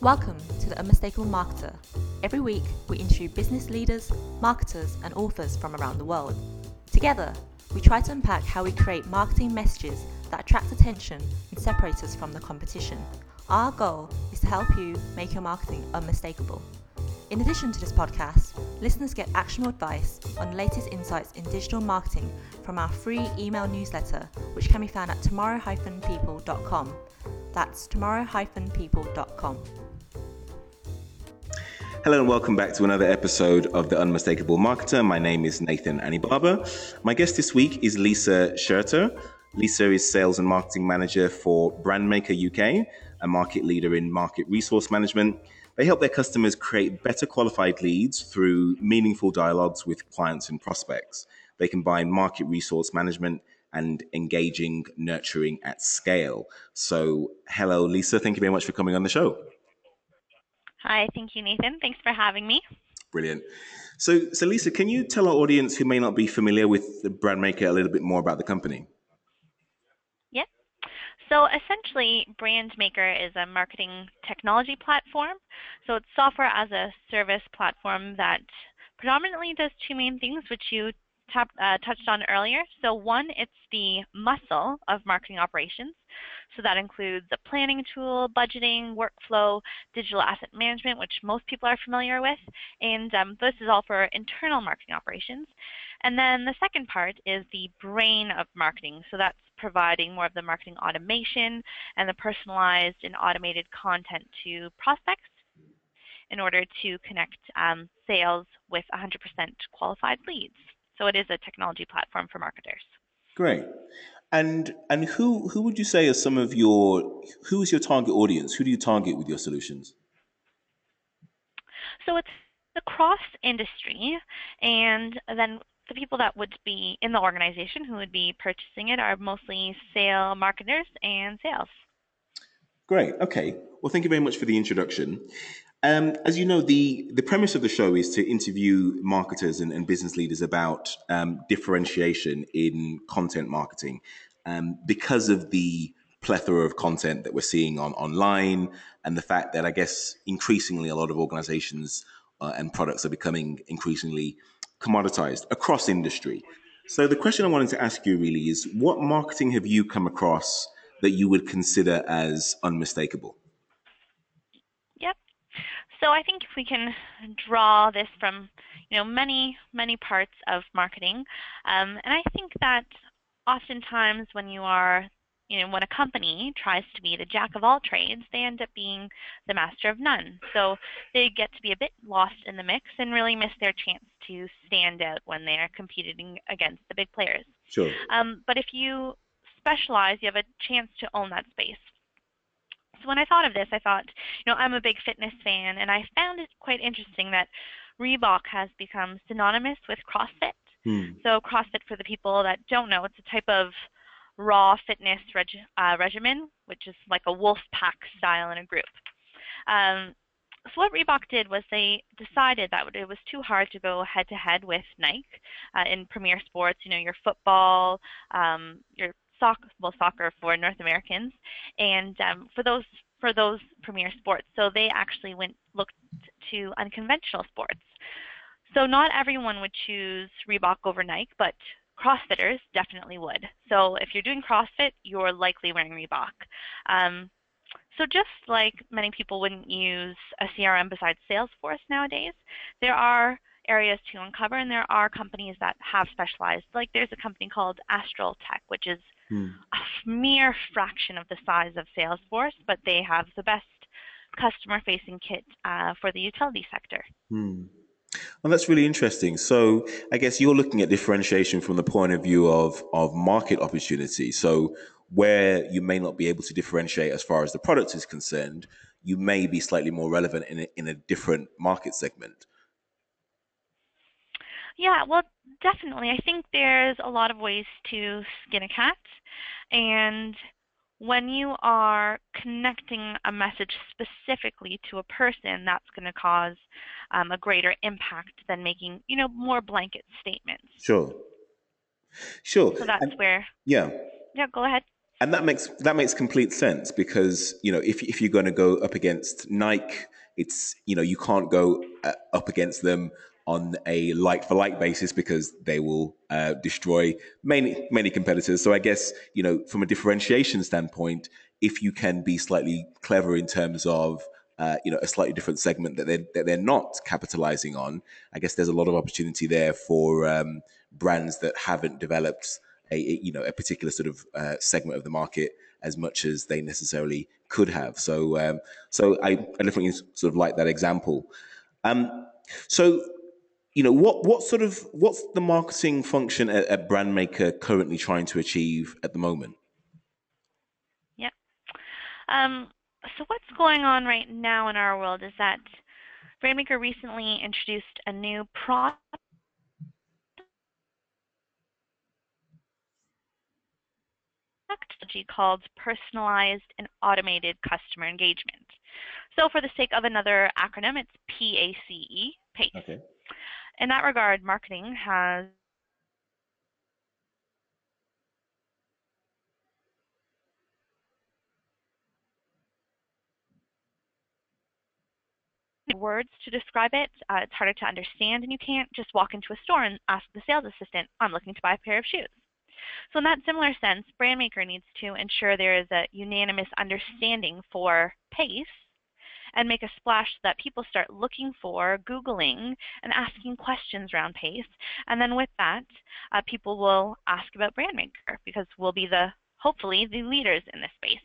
Welcome to The Unmistakable Marketer. Every week, we interview business leaders, marketers, and authors from around the world. Together, we try to unpack how we create marketing messages that attract attention and separate us from the competition. Our goal is to help you make your marketing unmistakable. In addition to this podcast, listeners get actionable advice on latest insights in digital marketing from our free email newsletter, which can be found at tomorrow-people.com. That's tomorrow-people.com. Hello and welcome back to another episode of The Unmistakable Marketer. My name is Nathan Anibaba. My guest this week is Lisa Schurter. Lisa is Sales and Marketing Manager for Brandmaker UK, a market leader in market resource management. They help their customers create better qualified leads through meaningful dialogues with clients and prospects. They combine market resource management and engaging, nurturing at scale. So, hello, Lisa. Thank you very much for coming on the show. Hi, thank you, Nathan. Thanks for having me. Brilliant. So, so Lisa, can you tell our audience who may not be familiar with the Brandmaker a little bit more about the company? Yeah. So essentially, Brandmaker is a marketing technology platform. So it's software as a service platform that predominantly does two main things, which you tap, uh, touched on earlier. So one, it's the muscle of marketing operations. So that includes a planning tool, budgeting, workflow, digital asset management, which most people are familiar with. And um, this is all for internal marketing operations. And then the second part is the brain of marketing. So that's providing more of the marketing automation and the personalized and automated content to prospects in order to connect um, sales with 100% qualified leads. So it is a technology platform for marketers. Great. And and who who would you say are some of your who is your target audience? Who do you target with your solutions? So it's across industry, and then the people that would be in the organization who would be purchasing it are mostly sale marketers and sales. Great. Okay. Well, thank you very much for the introduction. Um, as you know, the, the premise of the show is to interview marketers and, and business leaders about um, differentiation in content marketing um, because of the plethora of content that we're seeing on online and the fact that I guess increasingly a lot of organizations uh, and products are becoming increasingly commoditized across industry. So the question I wanted to ask you really is what marketing have you come across that you would consider as unmistakable? So I think if we can draw this from you know many many parts of marketing, um, and I think that oftentimes when you are you know when a company tries to be the jack of all trades, they end up being the master of none. So they get to be a bit lost in the mix and really miss their chance to stand out when they are competing against the big players. Sure. Um, but if you specialize, you have a chance to own that space. So when I thought of this, I thought, you know, I'm a big fitness fan, and I found it quite interesting that Reebok has become synonymous with CrossFit. Hmm. So CrossFit, for the people that don't know, it's a type of raw fitness reg- uh, regimen, which is like a wolf pack style in a group. Um, so what Reebok did was they decided that it was too hard to go head to head with Nike uh, in premier sports. You know, your football, um, your soccer, well, soccer for North Americans, and um, for those for those premier sports. So they actually went looked to unconventional sports. So not everyone would choose Reebok over Nike, but CrossFitters definitely would. So if you're doing CrossFit, you're likely wearing Reebok. Um, so just like many people wouldn't use a CRM besides Salesforce nowadays, there are areas to uncover, and there are companies that have specialized. Like there's a company called Astral Tech, which is hmm. a mere fraction of the size of Salesforce, but they have the best customer-facing kit uh, for the utility sector. Hmm. Well, that's really interesting. So, I guess you're looking at differentiation from the point of view of of market opportunity. So, where you may not be able to differentiate as far as the product is concerned, you may be slightly more relevant in a, in a different market segment. Yeah, well, definitely. I think there's a lot of ways to skin a cat. And when you are connecting a message specifically to a person, that's going to cause um, a greater impact than making, you know, more blanket statements. Sure. Sure. So that's and, where. Yeah. Yeah, go ahead. And that makes that makes complete sense because you know if if you're going to go up against Nike, it's you know you can't go uh, up against them on a like for like basis because they will uh, destroy many many competitors. So I guess you know from a differentiation standpoint, if you can be slightly clever in terms of uh, you know a slightly different segment that they're that they're not capitalizing on, I guess there's a lot of opportunity there for um, brands that haven't developed a, a you know a particular sort of uh, segment of the market as much as they necessarily could have. So um, so I, I, definitely sort of like that example. Um, so you know what what sort of what's the marketing function at, at Brandmaker currently trying to achieve at the moment? yeah Um, so what's going on right now in our world is that Brandmaker recently introduced a new product called personalized and automated customer engagement. So for the sake of another acronym, it's PACE, PACE. Okay. In that regard, marketing has words to describe it. Uh, it's harder to understand, and you can't just walk into a store and ask the sales assistant, I'm looking to buy a pair of shoes. So in that similar sense, Brandmaker needs to ensure there is a unanimous understanding for PACE and make a splash so that people start looking for, Googling, and asking questions around PACE. And then with that, uh, people will ask about Brandmaker because we'll be the, hopefully, the leaders in this space.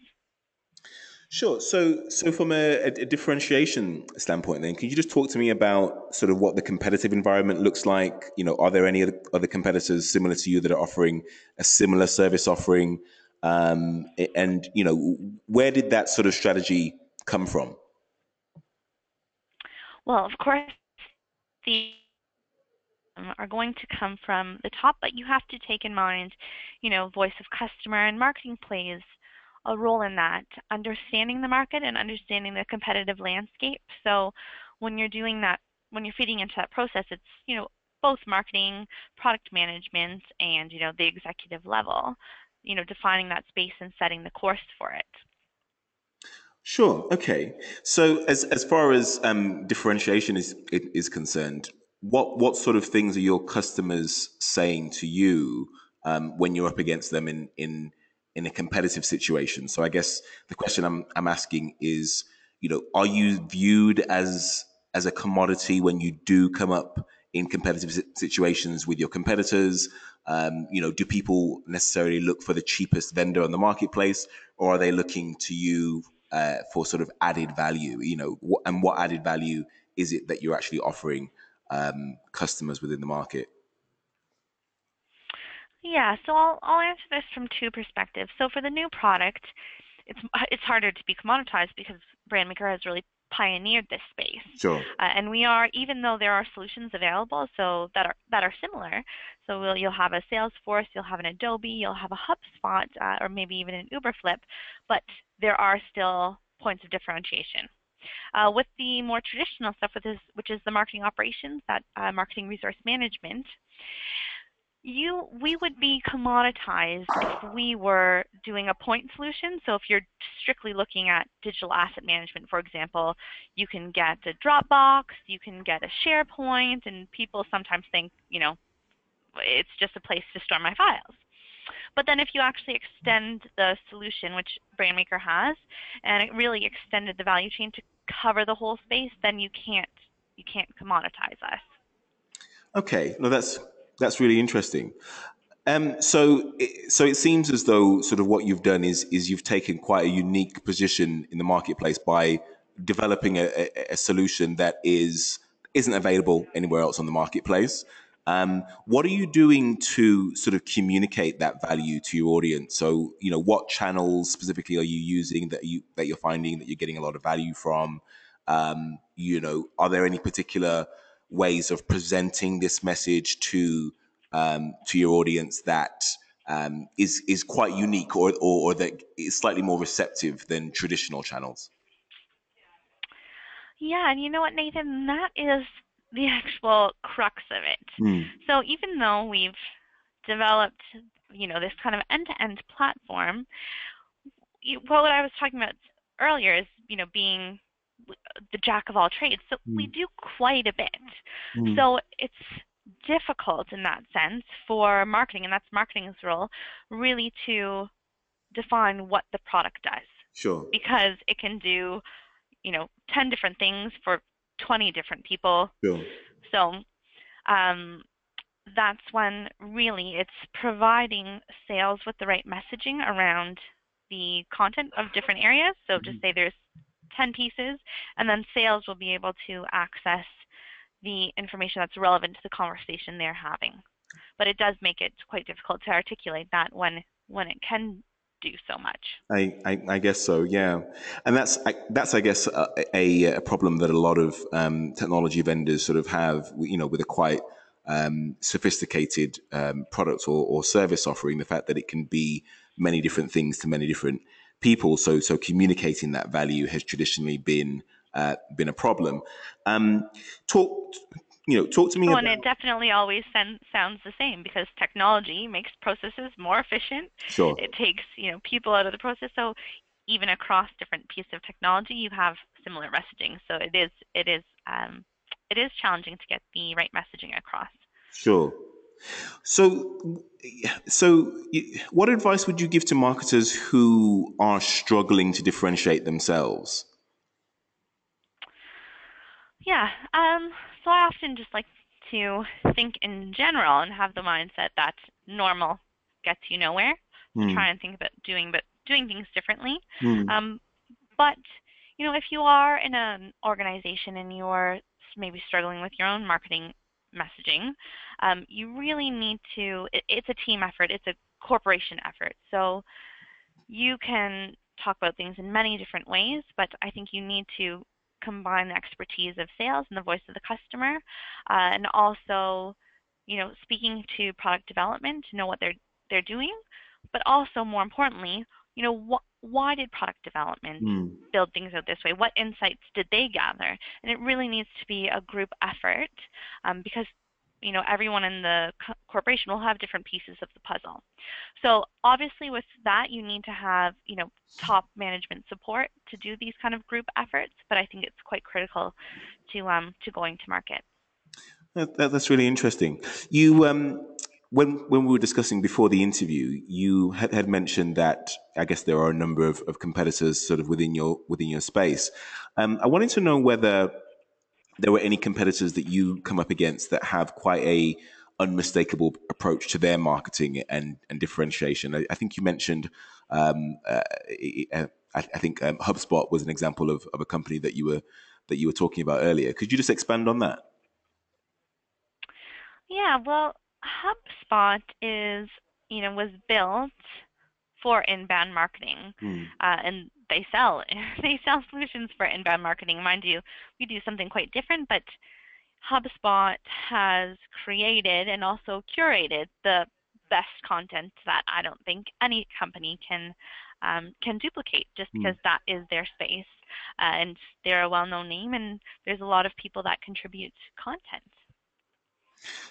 Sure. So, so from a, a, differentiation standpoint, then, can you just talk to me about sort of what the competitive environment looks like? You know, are there any other competitors similar to you that are offering a similar service offering? Um, and you know, where did that sort of strategy come from? Well, of course, the um, are going to come from the top, but you have to take in mind, you know, voice of customer and marketing plays a role in that, understanding the market and understanding the competitive landscape. So when you're doing that, when you're feeding into that process, it's, you know, both marketing, product management, and, you know, the executive level, you know, defining that space and setting the course for it. Sure. Okay. So as as far as um, differentiation is is concerned, what what sort of things are your customers saying to you um, when you're up against them in in in a competitive situation. So I guess the question I'm I'm asking is, you know, are you viewed as as a commodity when you do come up in competitive situations with your competitors? Um, you know, do people necessarily look for the cheapest vendor on the marketplace, or are they looking to you uh, for sort of added value? You know, and what added value is it that you're actually offering um, customers within the market? Yeah, so I'll, I'll answer this from two perspectives. So for the new product, it's it's harder to be commoditized because Brandmaker has really pioneered this space. Sure. Uh, and we are, even though there are solutions available, so that are that are similar. So we'll, you'll have a Salesforce, you'll have an Adobe, you'll have a HubSpot, uh, or maybe even an Uberflip, but there are still points of differentiation. Uh, with the more traditional stuff, which is the marketing operations, that uh, marketing resource management, you we would be commoditized if we were doing a point solution. So if you're strictly looking at digital asset management, for example, you can get a Dropbox, you can get a SharePoint, and people sometimes think, you know, it's just a place to store my files. But then if you actually extend the solution, which Brandmaker has, and it really extended the value chain to cover the whole space, then you can't you can't commoditize us. Okay, no, that's that's really interesting. Um, so, it, so it seems as though sort of what you've done is is you've taken quite a unique position in the marketplace by developing a, a, a solution that is isn't available anywhere else on the marketplace. Um, what are you doing to sort of communicate that value to your audience? So, you know, what channels specifically are you using that you that you're finding that you're getting a lot of value from? Um, you know, are there any particular ways of presenting this message to um, to your audience that um, is is quite unique or, or, or that is slightly more receptive than traditional channels. Yeah, and you know what, Nathan, that is the actual crux of it. Mm. So even though we've developed you know, this kind of end-to-end platform, you, well, what I was talking about earlier is, you know, being the jack of all trades. So mm. we do quite a bit. Mm. So it's difficult in that sense for marketing, and that's marketing's role, really to define what the product does. Sure. Because it can do, you know, 10 different things for 20 different people. Sure. So um, that's when really it's providing sales with the right messaging around the content of different areas. So just mm-hmm. say there's 10 pieces, and then sales will be able to access the information that's relevant to the conversation they're having. But it does make it quite difficult to articulate that when when it can do so much. I, I, I guess so, yeah, and that's I, that's I guess a, a, a, problem that a lot of um, technology vendors sort of have, you know, with a quite um, sophisticated um, product or, or service offering. The fact that it can be many different things to many different people. So so communicating that value has traditionally been uh, been a problem. Um, talk you know, talk to me. Oh, about... and it definitely always sounds the same because technology makes processes more efficient. Sure. It takes you know people out of the process. So even across different pieces of technology, you have similar messaging. So it is it is um, it is challenging to get the right messaging across. Sure. So, so what advice would you give to marketers who are struggling to differentiate themselves? Yeah. Um, so I often just like to think in general and have the mindset that normal gets you nowhere. Mm. Try and think about doing but doing things differently. Mm. Um, but you know, if you are in an organization and you're maybe struggling with your own marketing messaging, um, you really need to. It, it's a team effort. It's a corporation effort. So you can talk about things in many different ways, but I think you need to combine the expertise of sales and the voice of the customer, uh, and also, you know, speaking to product development to know what they're they're doing, but also more importantly, you know, wh- why did product development mm. build things out this way? What insights did they gather? And it really needs to be a group effort um, because you know everyone in the co- corporation will have different pieces of the puzzle. So obviously with that you need to have you know top management support to do these kind of group efforts but i think it's quite critical to um to going to market. That, that's really interesting. You um when when we were discussing before the interview, you had, had mentioned that I guess there are a number of, of competitors sort of within your within your space. Um, I wanted to know whether there were any competitors that you come up against that have quite a unmistakable approach to their marketing and, and differentiation. I, I think you mentioned, um, uh, I, I, think um, HubSpot was an example of, of a company that you were that you were talking about earlier. Could you just expand on that? Yeah, well, HubSpot is you know was built for inbound marketing, mm. uh, and they sell they sell solutions for inbound marketing. Mind you, we do something quite different, but HubSpot has created and also curated the best content that I don't think any company can um, can duplicate just hmm. because mm. that is their space uh, and they're a well-known name and there's a lot of people that contribute content.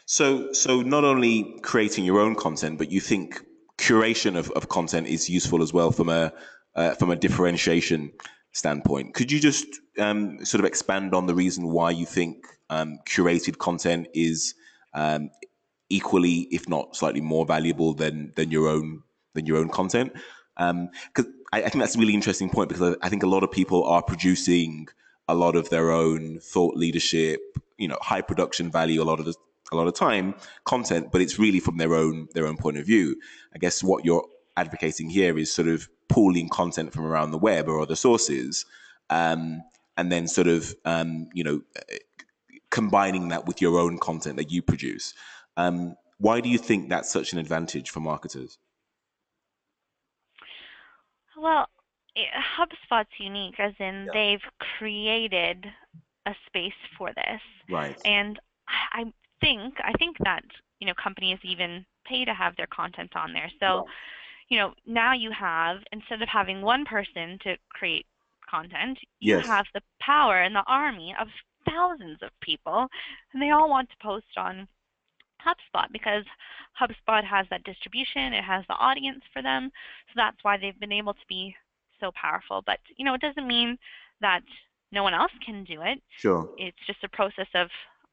So, so not only creating your own content, but you think curation of, of content is useful as well from a uh, from a differentiation standpoint. Could you just um, sort of expand on the reason why you think um, curated content is um, equally, if not slightly more valuable than than your own than your own content? Because um, I, I, think that's a really interesting point because I, I think a lot of people are producing a lot of their own thought leadership, you know, high production value a lot of the a lot of time content, but it's really from their own their own point of view. I guess what you're advocating here is sort of pooling content from around the web or other sources, um, and then sort of um, you know combining that with your own content that you produce. Um, why do you think that's such an advantage for marketers? Well, HubSpot's unique, as in yeah. they've created a space for this. Right. And I think I think that you know companies even pay to have their content on there. So, you know, now you have instead of having one person to create content, you yes. have the power and the army of thousands of people, and they all want to post on HubSpot because HubSpot has that distribution, it has the audience for them, so that's why they've been able to be so powerful. But you know, it doesn't mean that no one else can do it. Sure. It's just a process of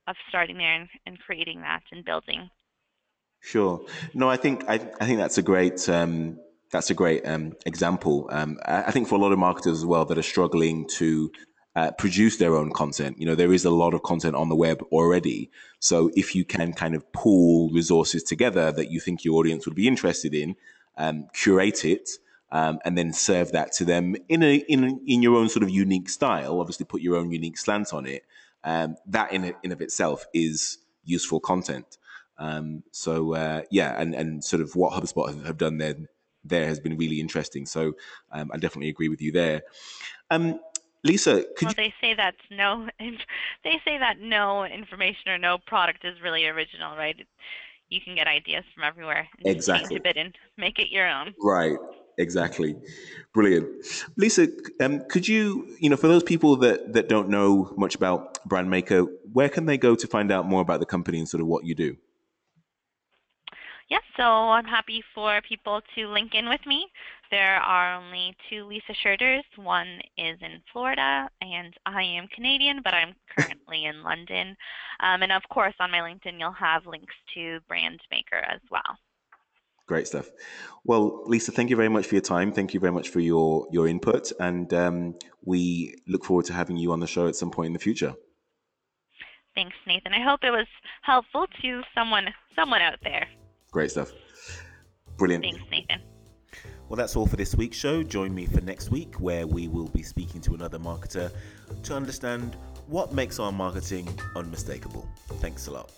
of starting there and, and creating that and building. Sure. No, I think I, I think that's a great um, that's a great um, example. Um, I, I, think for a lot of marketers as well that are struggling to uh, produce their own content, you know, there is a lot of content on the web already. So if you can kind of pool resources together that you think your audience would be interested in, um, curate it, um, and then serve that to them in a in in your own sort of unique style. Obviously, put your own unique slant on it. Um, that in in of itself is useful content. Um, so uh, yeah, and and sort of what HubSpot have, have done there there has been really interesting. So um, I definitely agree with you there. Um, Lisa, could well, you... they say that no, they say that no information or no product is really original, right? You can get ideas from everywhere and exactly. change a bit and make it your own. Right. Exactly. Brilliant. Lisa, um, could you, you know, for those people that, that don't know much about Brandmaker, where can they go to find out more about the company and sort of what you do? Yes, so I'm happy for people to link in with me. There are only two Lisa Schurters. One is in Florida, and I am Canadian, but I'm currently in London. Um, and of course, on my LinkedIn, you'll have links to Brandmaker as well. Great stuff. Well, Lisa, thank you very much for your time. Thank you very much for your your input, and um, we look forward to having you on the show at some point in the future. Thanks, Nathan. I hope it was helpful to someone someone out there. Great stuff. Brilliant. Thanks, Nathan. Well, that's all for this week's show. Join me for next week where we will be speaking to another marketer to understand what makes our marketing unmistakable. Thanks a lot.